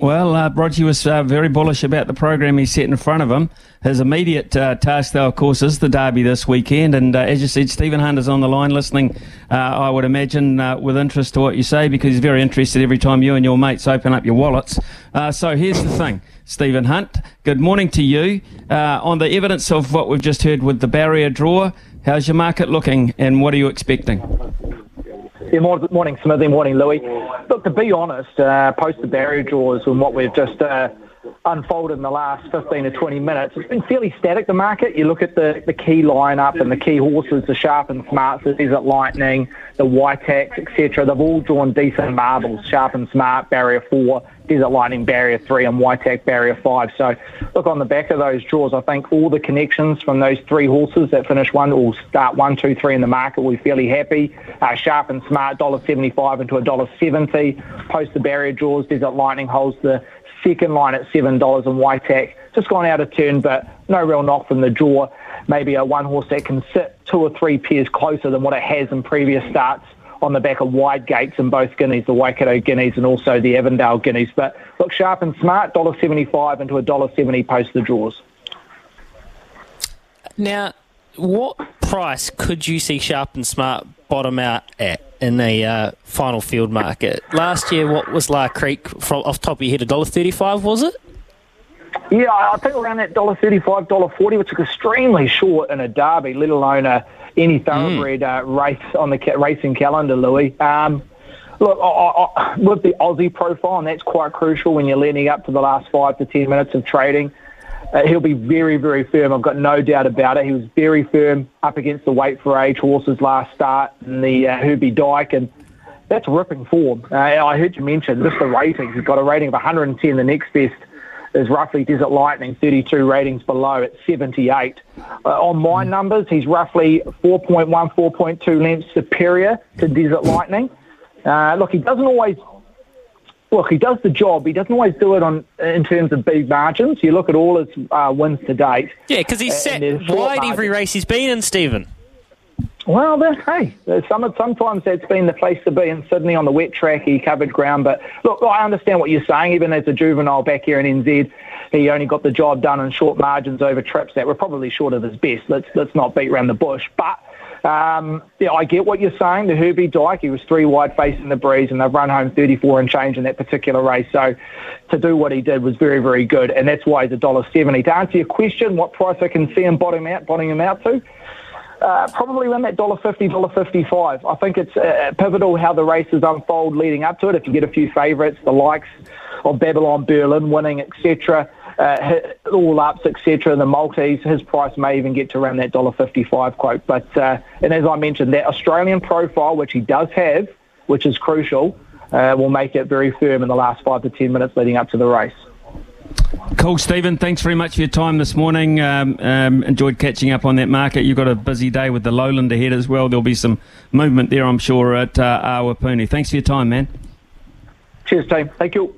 Well, uh, Roger was uh, very bullish about the program he set in front of him. His immediate uh, task, though, of course, is the derby this weekend. And uh, as you said, Stephen Hunt is on the line listening, uh, I would imagine, uh, with interest to what you say, because he's very interested every time you and your mates open up your wallets. so here's the thing. Stephen Hunt, good morning to you. on the evidence of what we've just heard with the barrier draw, how's your market looking and what are you expecting? Yeah, morning, Smithy. Morning, Louis. Look, to be honest, uh, post the barrier draws and what we've just uh, unfolded in the last 15 to 20 minutes, it's been fairly static, the market. You look at the, the key lineup and the key horses, the Sharp and Smart, the Desert Lightning, the Whiteax, etc. They've all drawn decent marbles, Sharp and Smart, Barrier 4, Desert Lightning Barrier 3 and Whiteax Barrier 5. So look on the back of those draws, I think all the connections from those three horses that finish one or start one, two, three in the market, we're fairly happy. Uh, Sharp and Smart, $1.75 into $1.70. Post the barrier draws, Desert Lightning holds the second line at $7 and Whiteax. Just gone out of turn, but no real knock from the draw. Maybe a one horse that can sit two or three pairs closer than what it has in previous starts on the back of wide gates in both guineas, the Waikato guineas and also the Avondale guineas. But look sharp and smart, $1.75 into $1.70 post the draws. Now, what price could you see Sharp and Smart bottom out at in the uh, final field market? Last year, what was La Creek from off top of your head? $1.35, was it? Yeah, I think around that dollar thirty-five, dollar forty, which is extremely short in a derby, let alone a any thoroughbred mm. uh, race on the ca- racing calendar, Louis. Um, look, I, I, with the Aussie profile, and that's quite crucial when you're leading up to the last five to ten minutes of trading. Uh, he'll be very, very firm. I've got no doubt about it. He was very firm up against the weight for age horses last start in the uh, Herbie Dyke, and that's ripping form. Uh, I heard you mention just the ratings. He's got a rating of 110. The next best is roughly Desert Lightning, 32 ratings below at 78. Uh, on my hmm. numbers, he's roughly 4.1, 4.2 lengths superior to Desert Lightning. Uh, look, he doesn't always. Look, he does the job. He doesn't always do it on in terms of big margins. You look at all his uh, wins to date. Yeah, because he's set wide every race he's been in, Stephen. Well, hey, some, sometimes that's been the place to be in Sydney on the wet track. He covered ground, but look, I understand what you're saying. Even as a juvenile back here in NZ, he only got the job done in short margins over trips that were probably short of his best. Let's let's not beat around the bush, but. Um, yeah, I get what you're saying. The Herbie Dyke, he was three wide facing the breeze, and they've run home 34 and change in that particular race. So to do what he did was very, very good, and that's why he's a dollar seventy. To answer your question, what price I can see him bottom out, bottoming him out to? Uh, probably around that dollar fifty, dollar fifty-five. I think it's uh, pivotal how the races unfold leading up to it. If you get a few favourites, the likes of Babylon Berlin winning, etc., uh, all ups, etc., the Maltese, his price may even get to around that dollar fifty-five quote. But uh, and as I mentioned, that Australian profile, which he does have, which is crucial, uh, will make it very firm in the last five to ten minutes leading up to the race. Cool, Stephen. Thanks very much for your time this morning. Um, um, enjoyed catching up on that market. You've got a busy day with the lowland ahead as well. There'll be some movement there, I'm sure, at uh, Awapuni. Thanks for your time, man. Cheers, team. Thank you.